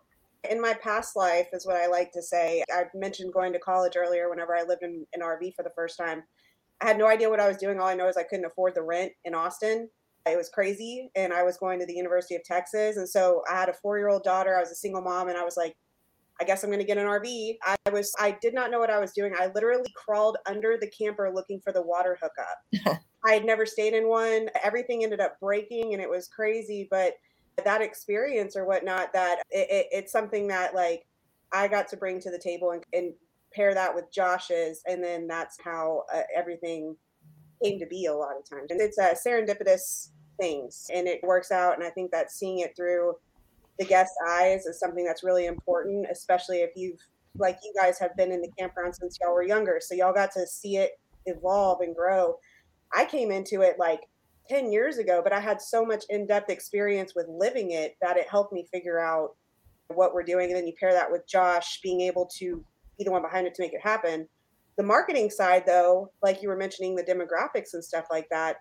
in my past life is what I like to say. I mentioned going to college earlier whenever I lived in an RV for the first time. I had no idea what I was doing. All I know is I couldn't afford the rent in Austin. It was crazy. And I was going to the University of Texas. And so I had a four year old daughter. I was a single mom. And I was like, I guess I'm going to get an RV. I was, I did not know what I was doing. I literally crawled under the camper looking for the water hookup. I had never stayed in one. Everything ended up breaking and it was crazy. But that experience or whatnot that it, it, it's something that like i got to bring to the table and, and pair that with josh's and then that's how uh, everything came to be a lot of times and it's uh, serendipitous things and it works out and i think that seeing it through the guest's eyes is something that's really important especially if you've like you guys have been in the campground since y'all were younger so y'all got to see it evolve and grow i came into it like 10 years ago, but I had so much in depth experience with living it that it helped me figure out what we're doing. And then you pair that with Josh being able to be the one behind it to make it happen. The marketing side, though, like you were mentioning the demographics and stuff like that,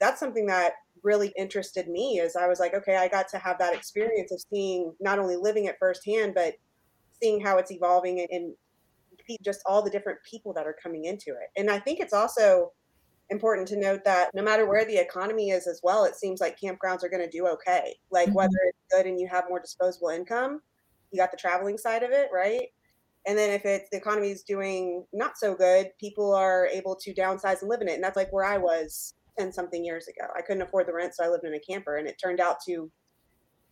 that's something that really interested me. Is I was like, okay, I got to have that experience of seeing not only living it firsthand, but seeing how it's evolving and, and just all the different people that are coming into it. And I think it's also important to note that no matter where the economy is as well, it seems like campgrounds are going to do okay. Like Mhm. whether it's good and you have more disposable income, you got the traveling side of it, right? And then if it's the economy is doing not so good, people are able to downsize and live in it. And that's like where I was 10 something years ago. I couldn't afford the rent, so I lived in a camper. And it turned out to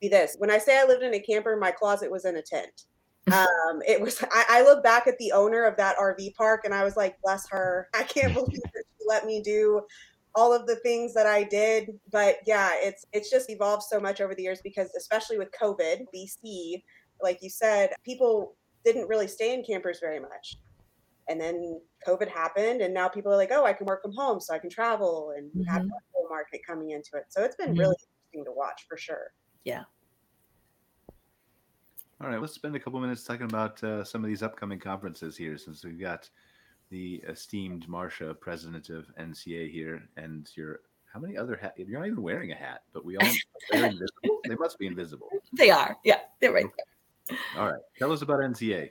be this. When I say I lived in a camper, my closet was in a tent. Um, it was, I, I look back at the owner of that RV park and I was like, bless her. I can't believe that she let me do all of the things that I did. But yeah, it's it's just evolved so much over the years because especially with COVID, BC, like you said, people didn't really stay in campers very much. And then COVID happened and now people are like, oh, I can work from home so I can travel and have Mhm. a whole market coming into it. So it's been Mhm. really interesting to watch for sure. Yeah. All right, let's spend a couple minutes talking about uh, some of these upcoming conferences here, since we've got the esteemed Marcia, president of NCA here, and you're how many other hats? You're not even wearing a hat, but we all they're invisible. They must be invisible. They are. Yeah, they're right. All right, tell us about NCA.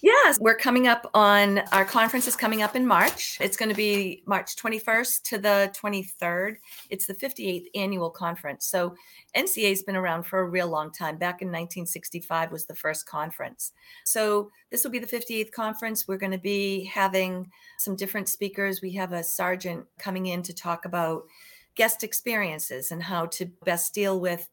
Yes, we're coming up on our conference is coming up in March. It's going to be March 21st to the 23rd. It's the 58th annual conference. So NCA has been around for a real long time. Back in 1965 was the first conference. So this will be the 58th conference. We're going to be having some different speakers. We have a sergeant coming in to talk about guest experiences and how to best deal with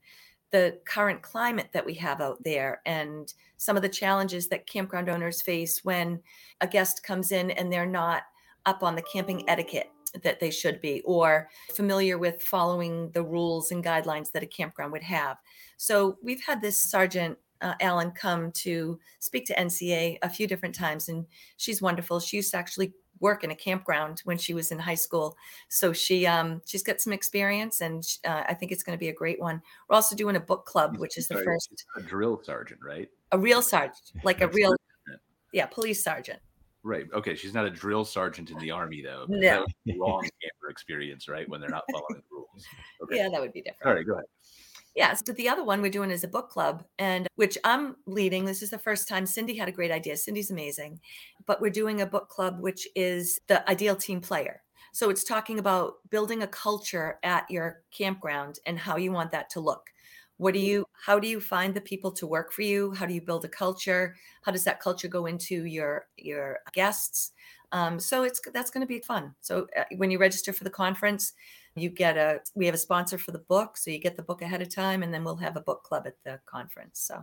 the current climate that we have out there and some of the challenges that campground owners face when a guest comes in and they're not up on the camping etiquette that they should be or familiar with following the rules and guidelines that a campground would have. So we've had this sergeant uh, Alan come to speak to NCA a few different times, and she's wonderful. She used to actually work in a campground when she was in high school, so she um, she's got some experience, and uh, I think it's going to be a great one. We're also doing a book club, which is the first she's a drill sergeant, right? a real sergeant, like a real yeah police sergeant. Right. Okay. She's not a drill sergeant in the army, though. No. That was the wrong camper experience, right? When they're not following the rules. Okay. Yeah, that would be different. All right. Go ahead. Yes, but the other one we're doing is a book club, and which I'm leading. This is the first time. Cindy had a great idea. Cindy's amazing, but we're doing a book club which is the ideal team player. So it's talking about building a culture at your campground and how you want that to look. What do you? How do you find the people to work for you? How do you build a culture? How does that culture go into your your guests? Um, so it's that's going to be fun. So uh, when you register for the conference, you get a we have a sponsor for the book so you get the book ahead of time and then we'll have a book club at the conference so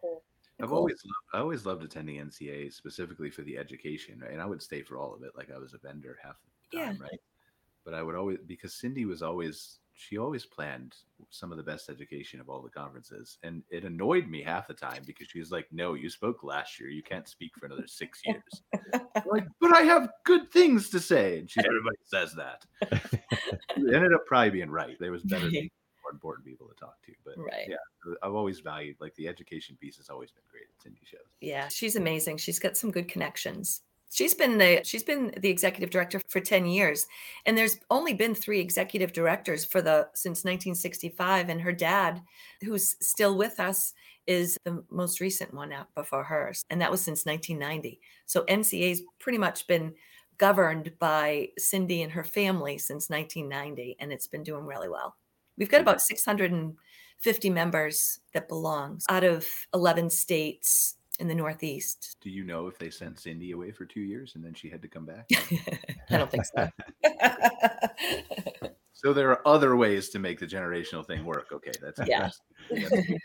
cool. I've Cool. always loved, I always loved attending NCA specifically for the education, right? and I would stay for all of it, like I was a vendor half the Yeah. time, right? But I would always because Cindy was always she always planned some of the best education of all the conferences, and it annoyed me half the time because she was like, "No, you spoke last year. You can't speak for another six years." Like, but I have good things to say, and she everybody says that. it ended up probably being right. There was better, Right. people, more important people to talk to, but right yeah, I've always valued like the education piece has always been great at Cindy shows. yeah she's amazing she's got some good connections she's been the she's been the executive director for 10 years and there's only been three executive directors for the since 1965 and her dad who's still with us is the most recent one out before hers and that was since 1990 so nca's pretty much been governed by cindy and her family since 1990 and it's been doing really well. We've got about 650 members that belong out of 11 states in the northeast Do you know if they sent Cindy away for two years and then she had to come back? i don't think so so there are other ways to make the generational thing work. Okay, that's Yeah. that's- that's a good point.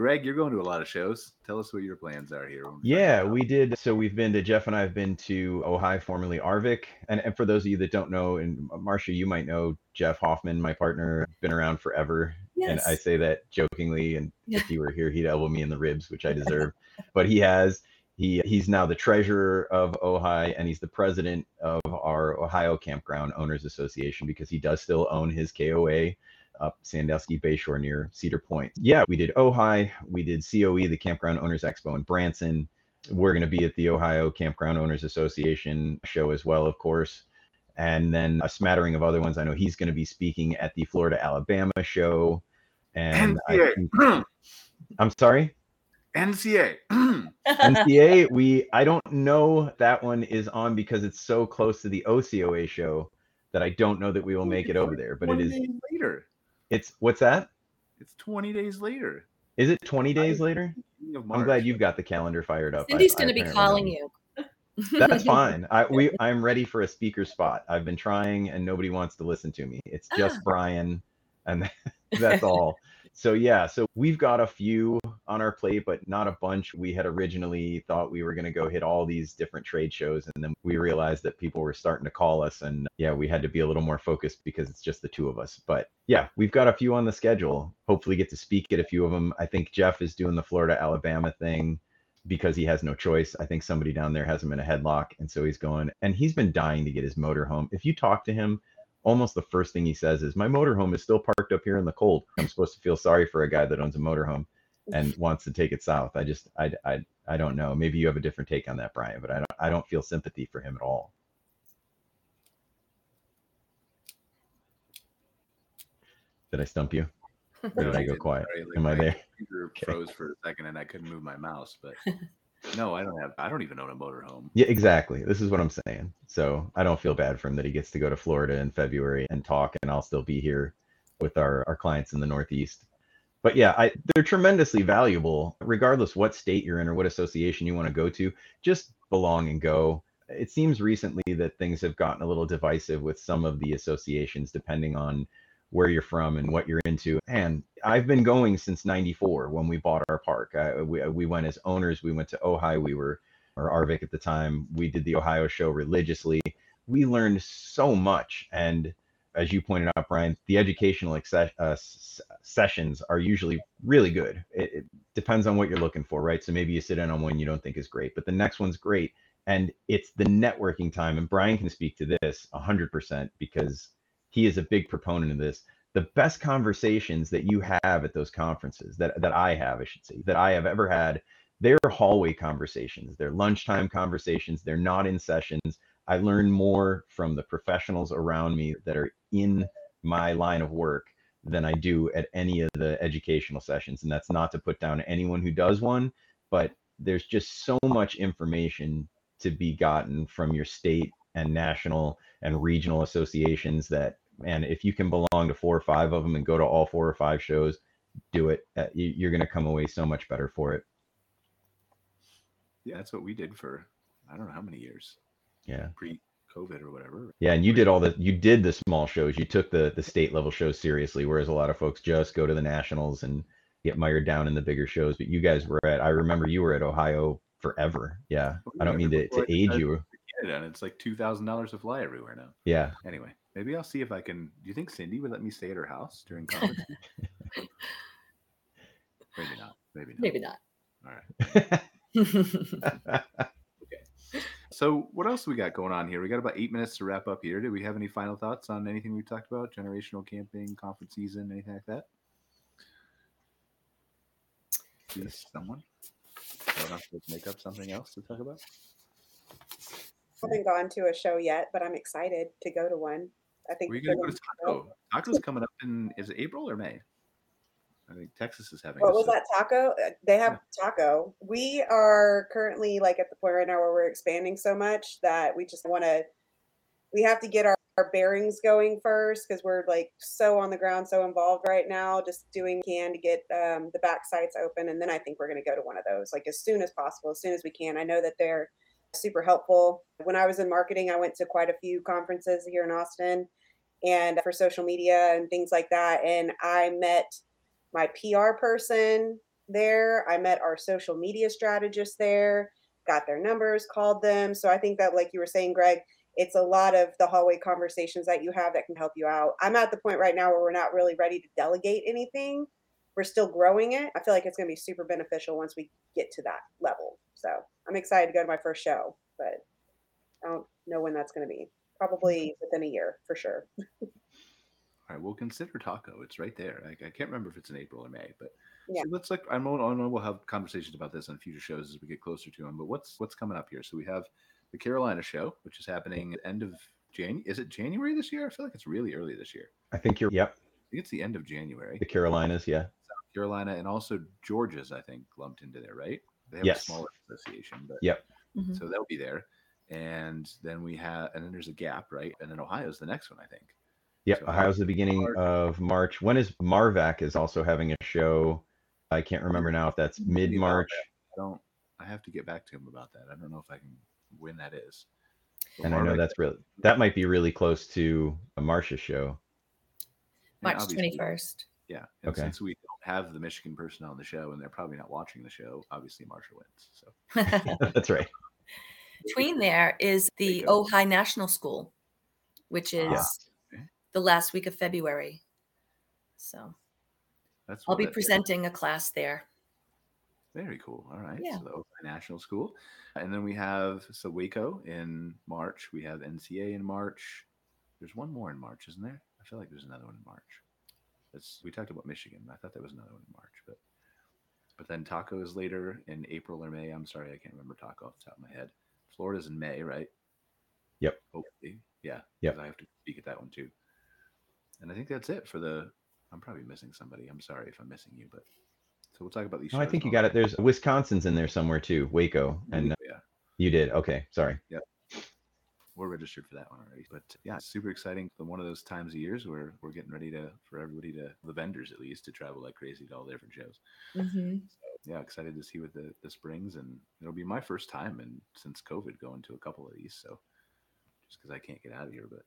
Greg, you're going to a lot of shows. Tell us what your plans are here. Yeah, we did. So we've been to Jeff and I have been to OHI, formerly ARVC. And, and for those of you that don't know, and Marcia, you might know Jeff Hoffman, my partner, been around forever. Yes. And I say that jokingly. And Yeah. if he were here, he'd elbow me in the ribs, which I deserve. but he has. He he's now the treasurer of OHI, and he's the president of our Ohio Campground Owners Association because he does still own his KOA up Sandusky Bayshore near Cedar Point. Yeah, we did OHI, we did COE, the Campground Owners Expo in Branson. We're going to be at the Ohio Campground Owners Association show as well, of course. And then a smattering of other ones. I know he's going to be speaking at the Florida Alabama show. And I NCA. think- I'm sorry. NCA. NCA, we I don't know that one is on because it's so close to the OCOA show that I don't know that we will make it over there. But it 20 is days later. It's what's that? It's 20 days later. Is it 20 days later? I'm glad you've got the calendar fired up. I- cindy's I going to be calling you That's fine. I we I'm ready for a speaker spot. I've been trying and nobody wants to listen to me. It's just Ah. Brian and that's all. So yeah, so we've got a few on our plate, but not a bunch. We had originally thought we were going to go hit all these different trade shows, and then we realized that people were starting to call us, and yeah, we had to be a little more focused because it's just the two of us. But yeah, we've got a few on the schedule. Hopefully, get to speak at a few of them. I think Jeff is doing the Florida Alabama thing because he has no choice. I think somebody down there has him in a headlock, and so he's going. And he's been dying to get his motor home. If you talk to him, almost the first thing he says is, "My motorhome is still parked up here in the cold." I'm supposed to feel sorry for a guy that owns a motorhome and wants to take it south. I just, I, I, I don't know. Maybe you have a different take on that, Brian, but I don't, I don't feel sympathy for him at all. Did I stump you? Or did I go quiet? Sorry, like, Am I there? computer Okay. froze for a second and I couldn't move my mouse, but no, I don't have. I don't even own a motorhome. Yeah, exactly. This is what I'm saying. So I don't feel bad for him that he gets to go to Florida in February and talk, and I'll still be here with our, our clients in the Northeast. But yeah, I, they're tremendously valuable, regardless what state you're in or what association you want to go to. Just belong and go. It seems recently that things have gotten a little divisive with some of the associations, depending on where you're from and what you're into. And I've been going since 94 when we bought our park. I, we, we went as owners. We went to OHI. We were, or ARVC at the time. We did the Ohio show religiously. We learned so much. And as you pointed out, Brian, the educational access, uh, s- sessions are usually really good. It, it depends on what you're looking for, right? So maybe you sit in on one you don't think is great, but the next one's great. And it's the networking time. And Brian can speak to this 100% because he is a big proponent of this. The best conversations that you have at those conferences, that, that I have, I should say, that I have ever had, they're hallway conversations, they're lunchtime conversations, they're not in sessions. I learn more from the professionals around me that are in my line of work than I do at any of the educational sessions. And that's not to put down anyone who does one, but there's just so much information to be gotten from your state and national and regional associations that man if you can belong to four or five of them and go to all four or five shows do it. Uh, you- you're going to come away so much better for it. Yeah, that's what we did for I don't know how many years. Yeah. Pre COVID or whatever. yeah and you did all the you did the small shows. You took the the state level shows seriously whereas a lot of folks just go to the nationals and get mired down in the bigger shows. But you guys were at i remember you were at ohio forever. Yeah. I don't mean to, to age you. and it's like two thousand dollars to fly everywhere now. yeah. Anyway, maybe I'll see if I can. Do you think Cindy would let me stay at her house during conference? maybe not. Maybe not. Maybe not. All right. okay. So, what else we got going on here? We got about eight minutes to wrap up here. Do we have any final thoughts on anything we've talked about? Generational camping, conference season, anything like that? Please, someone. I don't have to make up something else to talk about. I haven't gone to a show yet, but I'm excited to go to one. I think we're going to go to Taco? Taco's coming up in is it April or May? I think Texas is having. What was that taco? Uh, They have taco. We are currently like at the point right now where we're expanding so much that we just want to. We have to get our, our bearings going first because we're like so on the ground, so involved right now. Just doing can to get um, the back sites open, and then I think we're going to go to one of those like as soon as possible, as soon as we can. I know that they're super helpful. When I was in marketing, I went to quite a few conferences here in Austin, and for social media and things like that, and I met my PR person there. I met our social media strategist there, got their numbers, called them. So I think that, like you were saying, Greg, it's a lot of the hallway conversations that you have that can help you out. I'm at the point right now where we're not really ready to delegate anything. We're still growing it. I feel like it's going to be super beneficial once we get to that level. So I'm excited to go to my first show, but I don't know when that's going to be. Probably within a year for sure. All right, we'll consider Taco. It's right there. I, I can't remember if it's in April or May, but Yeah. so let's like I'm I know we'll have conversations about this on future shows as we get closer to them. But what's what's coming up here? So we have the Carolina show, which is happening at end of January. Is it January this year? I feel like it's really early this year. i think you're yep I think it's the end of January. the carolinas yeah South Carolina and also Georgia's, I think, lumped into there, right? They have Yes. a smaller association, but Yep. Mhm. so they'll be there. And then we have, and then there's a gap, right? And then Ohio's the next one, I think. Yep, So Ohio's the beginning March. of March. When is Marvac is also having a show? I can't remember now if that's mid March. I don't. I have to get back to him about that. I don't know if I can when that is. But And I know that's really that might be really close to a Marcia show. March 21st. Yeah. And Okay. since we don't have the Michigan person on the show, and they're probably not watching the show, obviously Marcia wins. So that's right. Between there is the. OHI National School, which is Ah, okay. the last week of February. So that's I'll be that- presenting a class there. Very cool. All right. Yeah. So the OHI National School. And then we have so Waco in March. We have NCA in March. There's one more in March, isn't there? I feel like there's another one in March. That's we talked about Michigan. I thought there was another one in March, but but then Taco is later in April or May. I'm sorry, I can't remember Taco off the top of my head. Florida's in May, right? Yep. Hopefully. Yeah. Yeah. I have to speak at that one too. And I think that's it for the I'm probably missing somebody. I'm sorry if I'm missing you, but so we'll talk about these. No, I think you got it. There's Wisconsin's in there somewhere too. Waco, and yeah, you did. Okay, sorry. We're registered for that one already. But yeah, super exciting. One of those times of years where we're getting ready to for everybody to the vendors at least to travel like crazy to all the different shows. hmm Yeah, excited to see what the this brings, and it'll be my first time and since COVID going to a couple of these. So just because I can't get out of here, but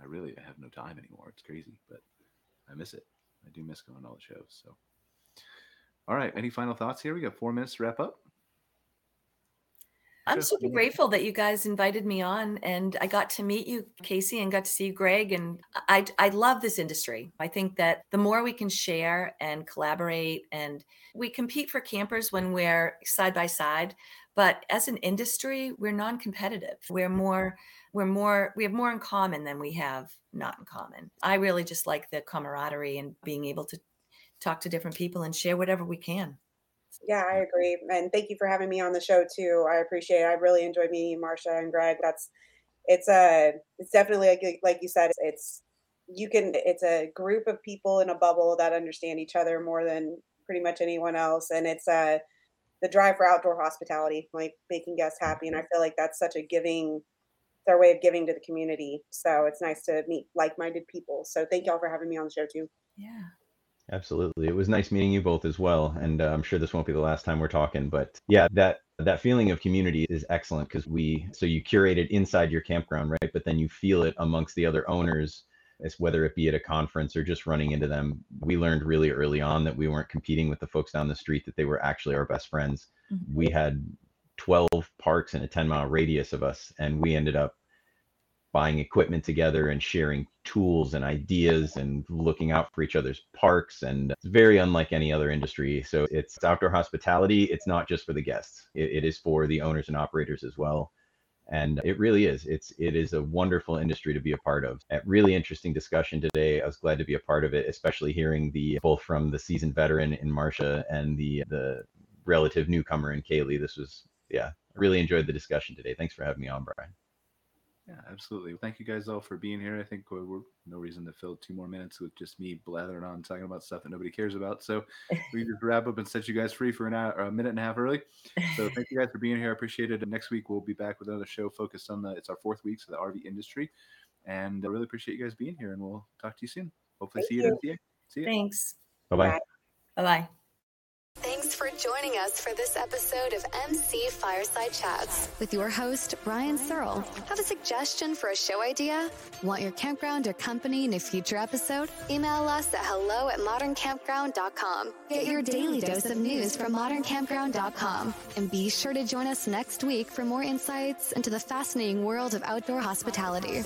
I really have no time anymore. It's crazy, but I miss it. I do miss going to all the shows. So, all right. Any final thoughts here? We got four minutes to wrap up. I'm super grateful that you guys invited me on and I got to meet you, Casey, and got to see you, Greg. And I, I love this industry. I think that the more we can share and collaborate, and we compete for campers when we're side by side, but as an industry, we're non-competitive. We're more, we're more, we have more in common than we have not in common. I really just like the camaraderie and being able to talk to different people and share whatever we can. Yeah, I agree. And thank you for having me on the show too. I appreciate it. I really enjoyed meeting Marcia and Greg. That's it's a it's definitely like like you said, it's you can it's a group of people in a bubble that understand each other more than pretty much anyone else. And it's uh the drive for outdoor hospitality, like making guests happy. And I feel like that's such a giving our way of giving to the community. So it's nice to meet like-minded people. So thank y'all for having me on the show too. Yeah. Absolutely. It was nice meeting you both as well. And uh, I'm sure this won't be the last time we're talking, but yeah, that that feeling of community is excellent because we so you curate it inside your campground, right? But then you feel it amongst the other owners, as whether it be at a conference or just running into them. We learned really early on that we weren't competing with the folks down the street, that they were actually our best friends. Mhm. We had 12 parks in a 10 mile radius of us, and we ended up buying equipment together and sharing tools and ideas and looking out for each other's parks and it's very unlike any other industry. So it's outdoor hospitality. It's not just for the guests. It, it is for the owners and operators as well. And it really is. It's it is a wonderful industry to be a part of. A really interesting discussion today. I was glad to be a part of it especially hearing the both from the seasoned veteran in marcia and the the relative newcomer in kaylee. This was yeah i really enjoyed the discussion today. Thanks for having me on brian Yeah, absolutely. Thank you guys all for being here. I think we're, we're no reason to fill two more minutes with just me blathering on talking about stuff that nobody cares about. So we just wrap up and set you guys free for an hour, a minute and a half early. So thank you guys for being here. I appreciate it. And next week we'll be back with another show focused on the it's our fourth week so the RV industry. And I really appreciate you guys being here. And we'll talk to you soon. Hopefully Thank see you at MTA. See you. Thanks. bye-bye Bye. Bye bye. Thanks for joining us for this episode of MC Fireside Chats with your host, Brian Searl. Have a suggestion for a show idea? Want your campground or company in a future episode? Email us at hello at moderncampground.com. Get your daily dose of news from moderncampground.com. And be sure to join us next week for more insights into the fascinating world of outdoor hospitality.